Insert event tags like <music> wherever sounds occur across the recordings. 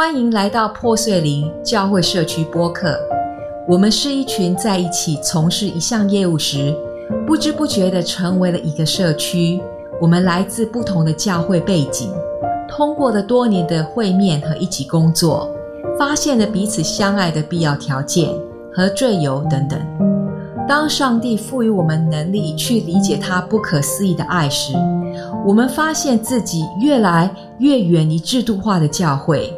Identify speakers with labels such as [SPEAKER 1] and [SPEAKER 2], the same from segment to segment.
[SPEAKER 1] 欢迎来到破碎林教会社区播客。我们是一群在一起从事一项业务时，不知不觉的成为了一个社区。我们来自不同的教会背景，通过了多年的会面和一起工作，发现了彼此相爱的必要条件和罪由等等。当上帝赋予我们能力去理解他不可思议的爱时，我们发现自己越来越远离制度化的教会。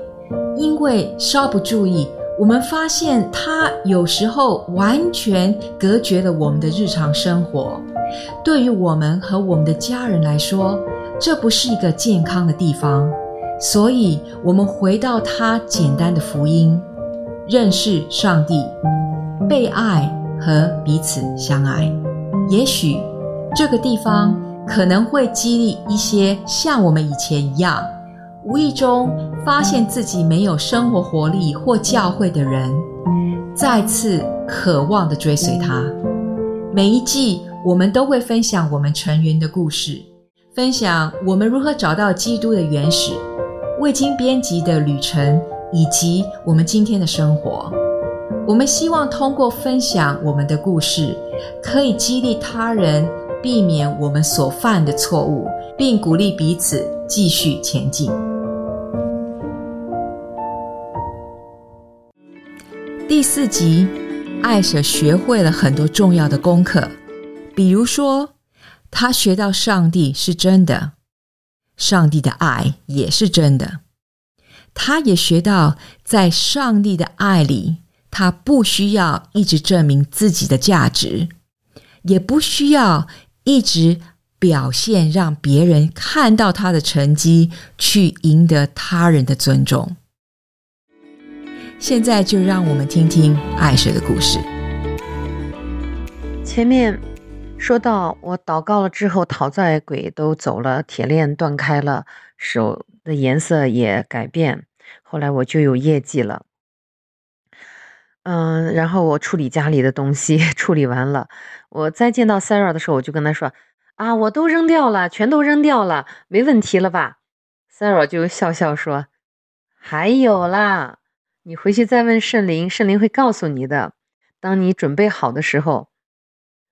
[SPEAKER 1] 因为稍不注意，我们发现它有时候完全隔绝了我们的日常生活。对于我们和我们的家人来说，这不是一个健康的地方。所以，我们回到它简单的福音：认识上帝、被爱和彼此相爱。也许这个地方可能会激励一些像我们以前一样。无意中发现自己没有生活活力或教会的人，再次渴望的追随他。每一季我们都会分享我们成员的故事，分享我们如何找到基督的原始、未经编辑的旅程，以及我们今天的生活。我们希望通过分享我们的故事，可以激励他人避免我们所犯的错误，并鼓励彼此继续前进。第四集，艾舍学会了很多重要的功课，比如说，他学到上帝是真的，上帝的爱也是真的。他也学到，在上帝的爱里，他不需要一直证明自己的价值，也不需要一直表现让别人看到他的成绩，去赢得他人的尊重。现在就让我们听听爱谁的故事。
[SPEAKER 2] 前面说到，我祷告了之后，讨债鬼都走了，铁链断开了，手的颜色也改变。后来我就有业绩了。嗯，然后我处理家里的东西，处理完了，我再见到 Sarah 的时候，我就跟他说：“啊，我都扔掉了，全都扔掉了，没问题了吧？”Sarah 就笑笑说：“还有啦。”你回去再问圣灵，圣灵会告诉你的。当你准备好的时候，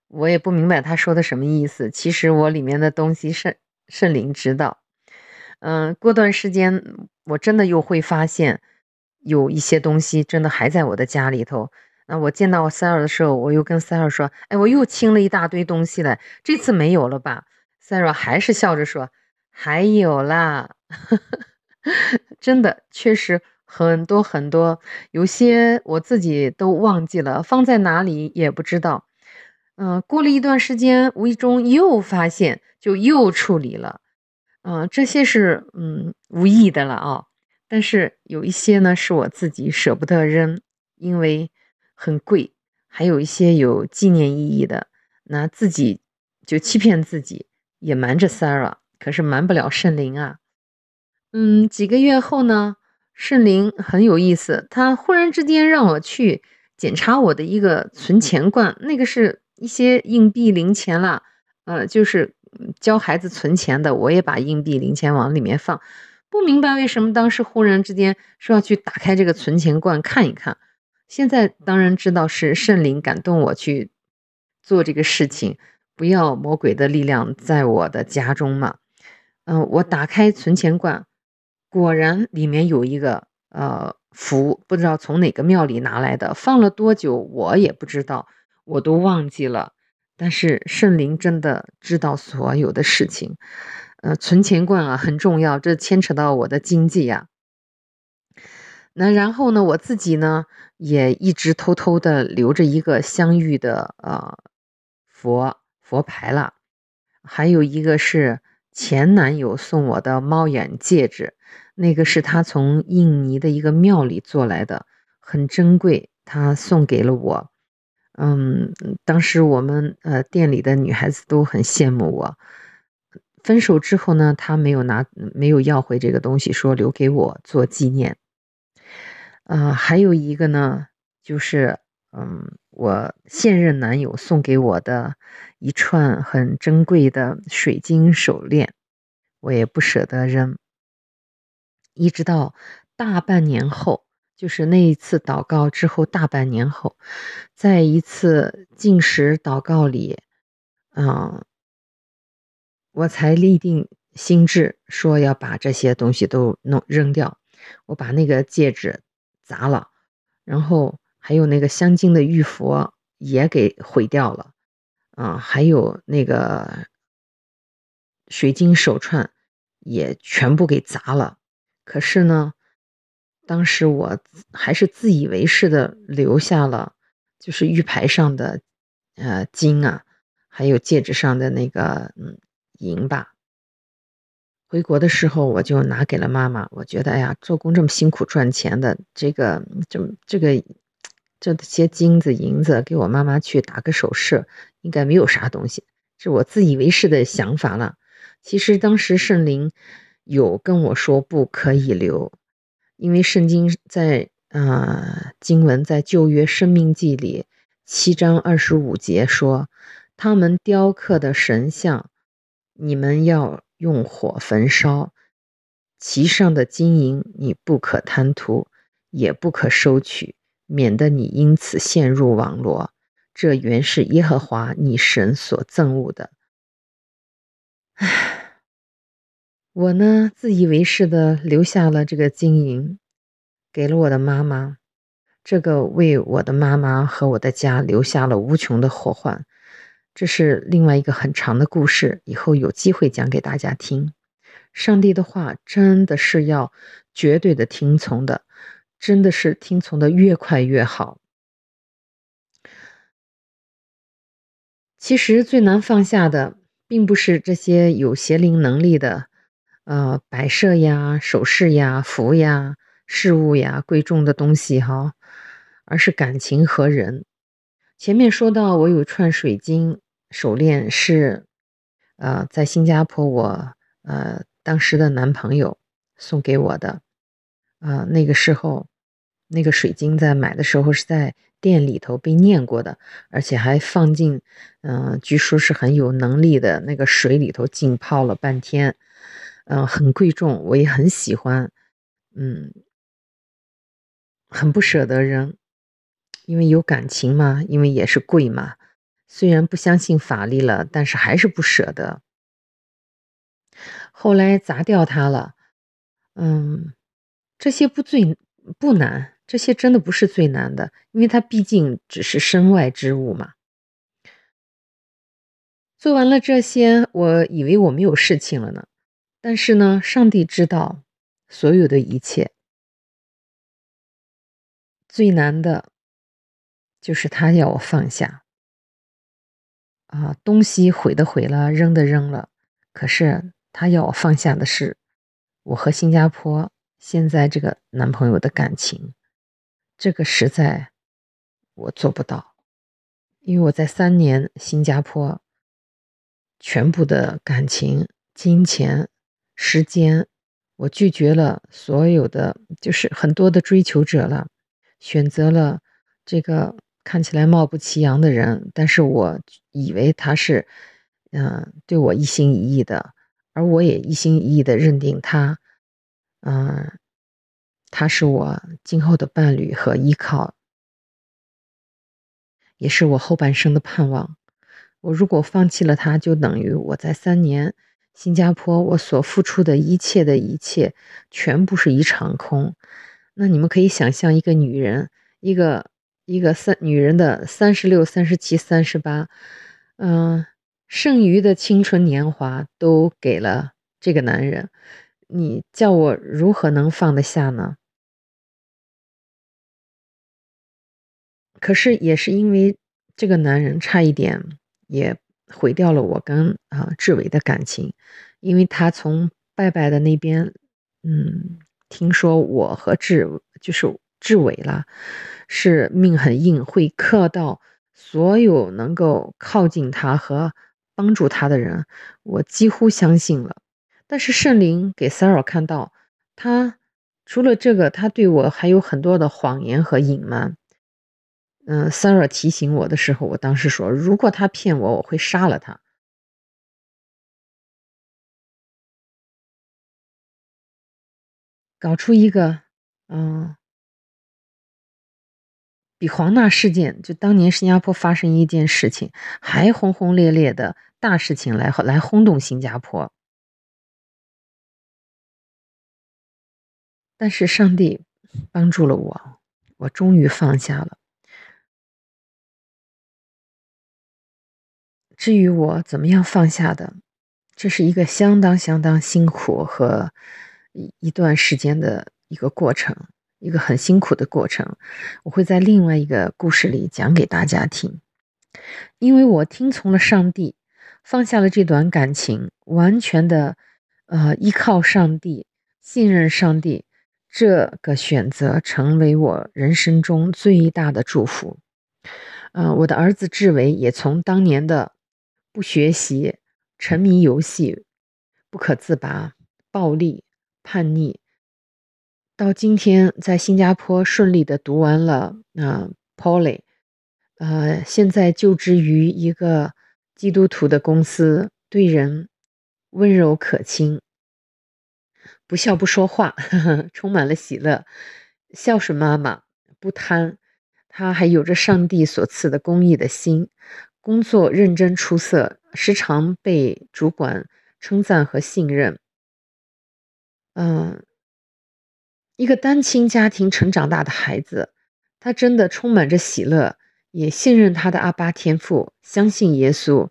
[SPEAKER 2] 我也不明白他说的什么意思。其实我里面的东西，圣圣灵知道。嗯，过段时间我真的又会发现有一些东西真的还在我的家里头。那我见到我塞尔的时候，我又跟塞尔说：“哎，我又清了一大堆东西了，这次没有了吧？”塞尔还是笑着说：“还有啦，<laughs> 真的，确实。”很多很多，有些我自己都忘记了，放在哪里也不知道。嗯，过了一段时间，无意中又发现，就又处理了。嗯，这些是嗯无意的了啊。但是有一些呢，是我自己舍不得扔，因为很贵；还有一些有纪念意义的，那自己就欺骗自己，也瞒着 Sarah，可是瞒不了圣灵啊。嗯，几个月后呢？圣灵很有意思，他忽然之间让我去检查我的一个存钱罐，那个是一些硬币零钱啦，呃，就是教孩子存钱的，我也把硬币零钱往里面放。不明白为什么当时忽然之间说要去打开这个存钱罐看一看，现在当然知道是圣灵感动我去做这个事情，不要魔鬼的力量在我的家中嘛。嗯，我打开存钱罐。果然里面有一个呃符，不知道从哪个庙里拿来的，放了多久我也不知道，我都忘记了。但是圣灵真的知道所有的事情，呃，存钱罐啊很重要，这牵扯到我的经济呀。那然后呢，我自己呢也一直偷偷的留着一个相遇的呃佛佛牌了，还有一个是前男友送我的猫眼戒指。那个是他从印尼的一个庙里做来的，很珍贵，他送给了我。嗯，当时我们呃店里的女孩子都很羡慕我。分手之后呢，他没有拿，没有要回这个东西，说留给我做纪念。呃，还有一个呢，就是嗯，我现任男友送给我的一串很珍贵的水晶手链，我也不舍得扔。一直到大半年后，就是那一次祷告之后大半年后，在一次进食祷告里，嗯，我才立定心志说要把这些东西都弄扔掉。我把那个戒指砸了，然后还有那个镶金的玉佛也给毁掉了，啊，还有那个水晶手串也全部给砸了。可是呢，当时我还是自以为是的留下了，就是玉牌上的呃金啊，还有戒指上的那个嗯银吧。回国的时候，我就拿给了妈妈。我觉得，哎呀，做工这么辛苦赚钱的，这个这这个这些金子银子，给我妈妈去打个首饰，应该没有啥东西，是我自以为是的想法了。其实当时圣灵有跟我说不可以留，因为圣经在啊经文在旧约生命记里七章二十五节说，他们雕刻的神像，你们要。用火焚烧，其上的金银你不可贪图，也不可收取，免得你因此陷入网罗。这原是耶和华你神所憎恶的。唉，我呢自以为是的留下了这个金银，给了我的妈妈，这个为我的妈妈和我的家留下了无穷的祸患。这是另外一个很长的故事，以后有机会讲给大家听。上帝的话真的是要绝对的听从的，真的是听从的越快越好。其实最难放下的，并不是这些有邪灵能力的，呃，摆设呀、首饰呀、符呀、事物呀、贵重的东西哈，而是感情和人。前面说到，我有串水晶手链，是呃在新加坡，我呃当时的男朋友送给我的。呃，那个时候，那个水晶在买的时候是在店里头被念过的，而且还放进嗯，据说是很有能力的那个水里头浸泡了半天，嗯，很贵重，我也很喜欢，嗯，很不舍得扔。因为有感情嘛，因为也是贵嘛。虽然不相信法力了，但是还是不舍得。后来砸掉它了，嗯，这些不最不难，这些真的不是最难的，因为它毕竟只是身外之物嘛。做完了这些，我以为我没有事情了呢。但是呢，上帝知道所有的一切，最难的。就是他要我放下，啊，东西毁的毁了，扔的扔了。可是他要我放下的是，我和新加坡现在这个男朋友的感情，这个实在我做不到，因为我在三年新加坡，全部的感情、金钱、时间，我拒绝了所有的，就是很多的追求者了，选择了这个。看起来貌不其扬的人，但是我以为他是，嗯，对我一心一意的，而我也一心一意的认定他，嗯，他是我今后的伴侣和依靠，也是我后半生的盼望。我如果放弃了他，就等于我在三年新加坡我所付出的一切的一切，全部是一场空。那你们可以想象，一个女人，一个。一个三女人的三十六、三十七、三十八，嗯，剩余的青春年华都给了这个男人，你叫我如何能放得下呢？可是也是因为这个男人，差一点也毁掉了我跟啊志伟的感情，因为他从拜拜的那边，嗯，听说我和志就是志伟了。是命很硬，会克到所有能够靠近他和帮助他的人。我几乎相信了。但是圣灵给 s a r a 看到，他除了这个，他对我还有很多的谎言和隐瞒。嗯，Sara 提醒我的时候，我当时说，如果他骗我，我会杀了他，搞出一个嗯，比黄纳事件，就当年新加坡发生一件事情还轰轰烈烈的大事情来来轰动新加坡。但是上帝帮助了我，我终于放下了。至于我怎么样放下的，这是一个相当相当辛苦和一一段时间的一个过程，一个很辛苦的过程。我会在另外一个故事里讲给大家听。因为我听从了上帝，放下了这段感情，完全的呃依靠上帝，信任上帝。这个选择成为我人生中最大的祝福。嗯，我的儿子志伟也从当年的不学习、沉迷游戏、不可自拔、暴力、叛逆，到今天在新加坡顺利的读完了啊 Poly，呃，现在就职于一个基督徒的公司，对人温柔可亲。不笑不说话，呵 <laughs> 呵充满了喜乐，孝顺妈妈，不贪，他还有着上帝所赐的公益的心，工作认真出色，时常被主管称赞和信任。嗯，一个单亲家庭成长大的孩子，他真的充满着喜乐，也信任他的阿巴天赋，相信耶稣。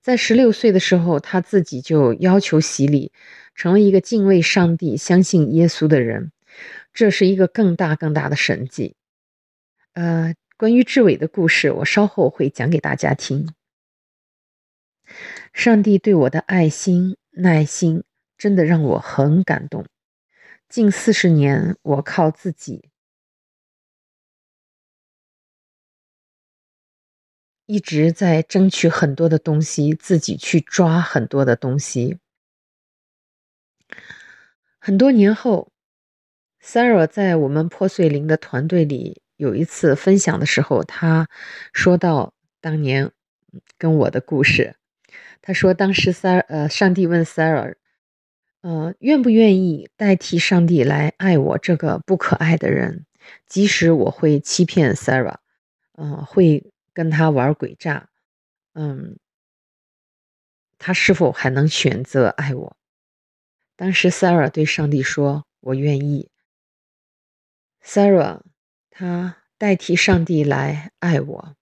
[SPEAKER 2] 在十六岁的时候，他自己就要求洗礼。成为一个敬畏上帝、相信耶稣的人，这是一个更大更大的神迹。呃，关于志伟的故事，我稍后会讲给大家听。上帝对我的爱心、耐心，真的让我很感动。近四十年，我靠自己，一直在争取很多的东西，自己去抓很多的东西。很多年后，Sarah 在我们破碎灵的团队里有一次分享的时候，他说到当年跟我的故事。他说，当时 s a r 呃，上帝问 Sarah，呃，愿不愿意代替上帝来爱我这个不可爱的人？即使我会欺骗 Sarah，嗯，会跟他玩诡诈，嗯，他是否还能选择爱我？当时，Sarah 对上帝说：“我愿意。”Sarah，他代替上帝来爱我。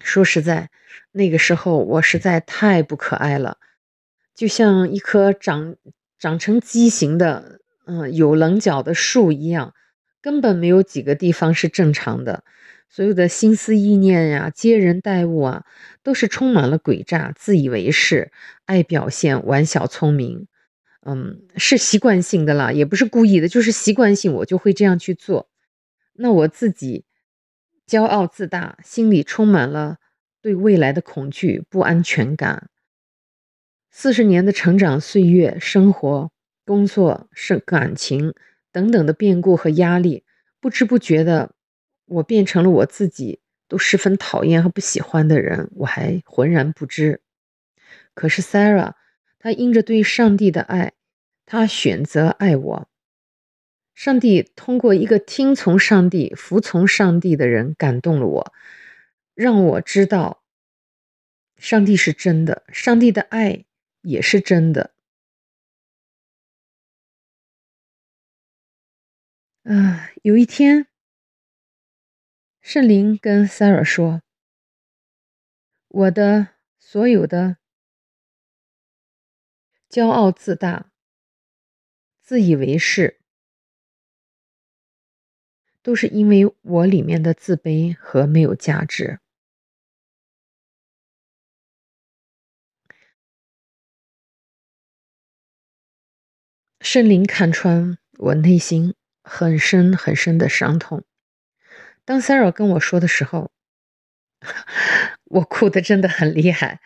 [SPEAKER 2] 说实在，那个时候我实在太不可爱了，就像一棵长长成畸形的、嗯有棱角的树一样，根本没有几个地方是正常的。所有的心思意念呀、接人待物啊，都是充满了诡诈、自以为是、爱表现、玩小聪明。嗯，是习惯性的啦，也不是故意的，就是习惯性，我就会这样去做。那我自己骄傲自大，心里充满了对未来的恐惧、不安全感。四十年的成长岁月，生活、工作、是感情等等的变故和压力，不知不觉的，我变成了我自己都十分讨厌和不喜欢的人，我还浑然不知。可是 Sarah。她因着对上帝的爱，她选择爱我。上帝通过一个听从上帝、服从上帝的人感动了我，让我知道上帝是真的，上帝的爱也是真的。啊，有一天，圣灵跟 Sarah 说：“我的所有的。”骄傲自大、自以为是，都是因为我里面的自卑和没有价值。圣灵看穿我内心很深很深的伤痛。当 Sara 跟我说的时候，<laughs> 我哭的真的很厉害，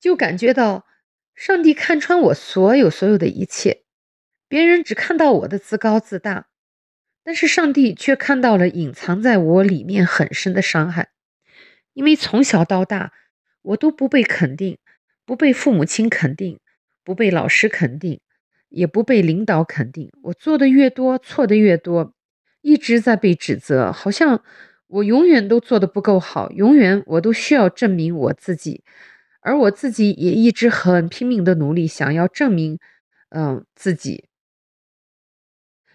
[SPEAKER 2] 就感觉到。上帝看穿我所有所有的一切，别人只看到我的自高自大，但是上帝却看到了隐藏在我里面很深的伤害。因为从小到大，我都不被肯定，不被父母亲肯定，不被老师肯定，也不被领导肯定。我做的越多，错的越多，一直在被指责，好像我永远都做的不够好，永远我都需要证明我自己，而我自己也一直很拼命的努力，想要证明，嗯，自己，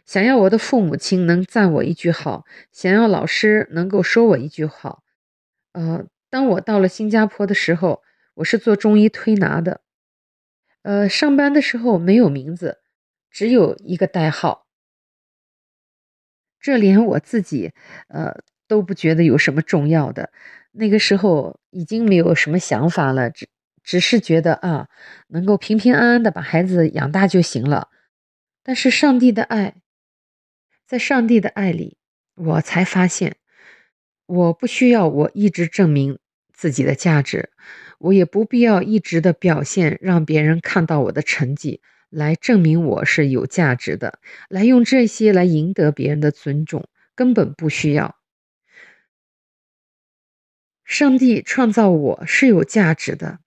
[SPEAKER 2] 想要我的父母亲能赞我一句好，想要老师能够说我一句好，呃，当我到了新加坡的时候，我是做中医推拿的，呃，上班的时候没有名字，只有一个代号。这连我自己，呃，都不觉得有什么重要的。那个时候已经没有什么想法了，只只是觉得啊，能够平平安安的把孩子养大就行了。但是上帝的爱，在上帝的爱里，我才发现，我不需要我一直证明自己的价值，我也不必要一直的表现，让别人看到我的成绩。来证明我是有价值的，来用这些来赢得别人的尊重，根本不需要。上帝创造我是有价值的。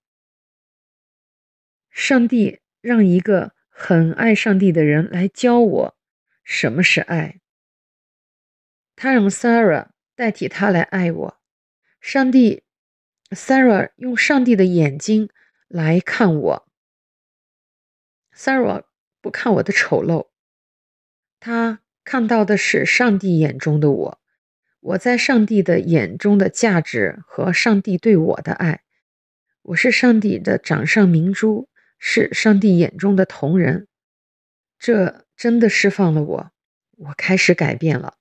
[SPEAKER 2] 上帝让一个很爱上帝的人来教我什么是爱。他让 Sarah 代替他来爱我。上帝，Sarah 用上帝的眼睛来看我。Sarah 不看我的丑陋，他看到的是上帝眼中的我。我在上帝的眼中的价值和上帝对我的爱，我是上帝的掌上明珠，是上帝眼中的同人。这真的释放了我，我开始改变了。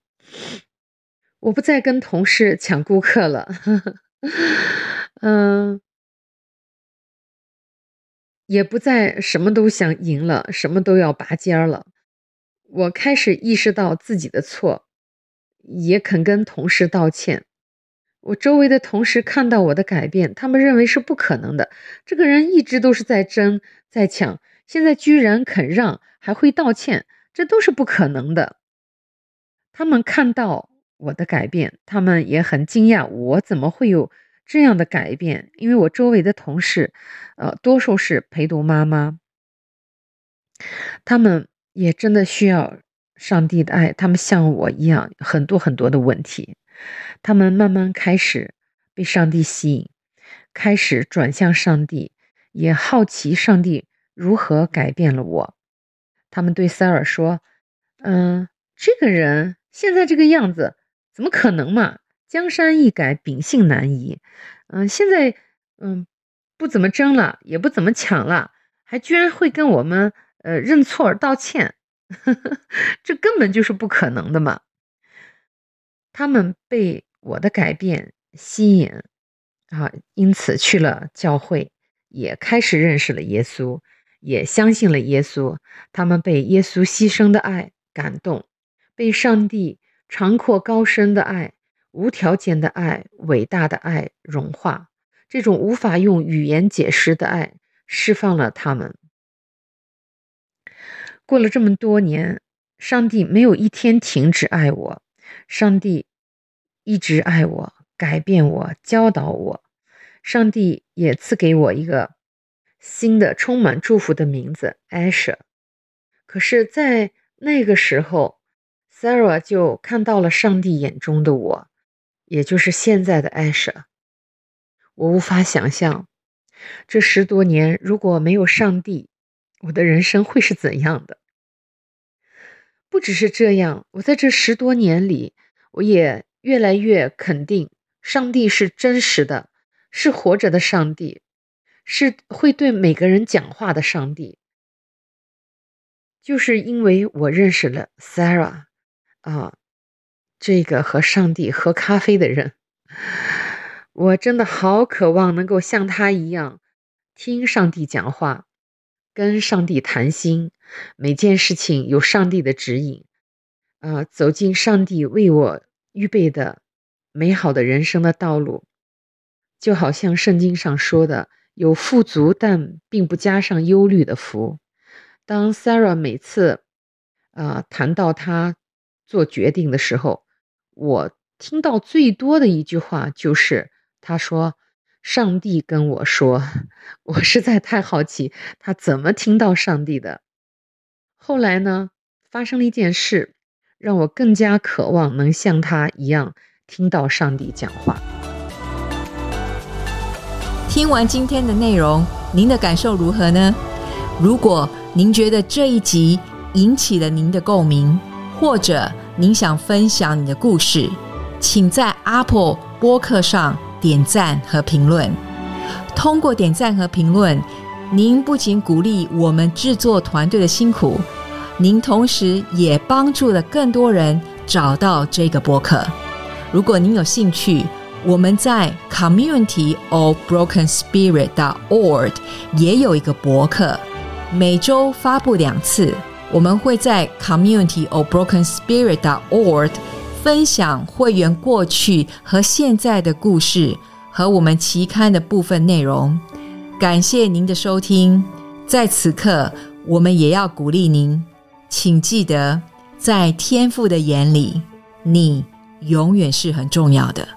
[SPEAKER 2] 我不再跟同事抢顾客了。<laughs> 嗯。也不再什么都想赢了，什么都要拔尖儿了。我开始意识到自己的错，也肯跟同事道歉。我周围的同事看到我的改变，他们认为是不可能的。这个人一直都是在争，在抢，现在居然肯让，还会道歉，这都是不可能的。他们看到我的改变，他们也很惊讶，我怎么会有？这样的改变，因为我周围的同事，呃，多数是陪读妈妈，他们也真的需要上帝的爱。他们像我一样，很多很多的问题，他们慢慢开始被上帝吸引，开始转向上帝，也好奇上帝如何改变了我。他们对塞尔说：“嗯，这个人现在这个样子，怎么可能嘛？”江山易改，秉性难移。嗯，现在嗯不怎么争了，也不怎么抢了，还居然会跟我们呃认错道歉呵呵，<laughs> 这根本就是不可能的嘛！他们被我的改变吸引啊，因此去了教会，也开始认识了耶稣，也相信了耶稣。他们被耶稣牺牲的爱感动，被上帝长阔高深的爱。无条件的爱，伟大的爱，融化这种无法用语言解释的爱，释放了他们。过了这么多年，上帝没有一天停止爱我，上帝一直爱我，改变我，教导我。上帝也赐给我一个新的、充满祝福的名字，Asher。可是，在那个时候，Sarah 就看到了上帝眼中的我。也就是现在的艾莎，我无法想象这十多年如果没有上帝，我的人生会是怎样的。不只是这样，我在这十多年里，我也越来越肯定，上帝是真实的，是活着的上帝，是会对每个人讲话的上帝。就是因为我认识了 Sarah 啊。这个和上帝喝咖啡的人，我真的好渴望能够像他一样，听上帝讲话，跟上帝谈心，每件事情有上帝的指引，啊，走进上帝为我预备的美好的人生的道路，就好像圣经上说的，有富足但并不加上忧虑的福。当 Sarah 每次啊谈到他做决定的时候，我听到最多的一句话就是他说：“上帝跟我说。<laughs> ”我实在太好奇他怎么听到上帝的。后来呢，发生了一件事，让我更加渴望能像他一样听到上帝讲话。
[SPEAKER 1] 听完今天的内容，您的感受如何呢？如果您觉得这一集引起了您的共鸣，或者您想分享你的故事，请在 Apple 播客上点赞和评论。通过点赞和评论，您不仅鼓励我们制作团队的辛苦，您同时也帮助了更多人找到这个播客。如果您有兴趣，我们在 Community of Broken Spirit dot org 也有一个博客，每周发布两次。我们会在 Community of Broken Spirit dot org 分享会员过去和现在的故事和我们期刊的部分内容。感谢您的收听，在此刻，我们也要鼓励您，请记得，在天父的眼里，你永远是很重要的。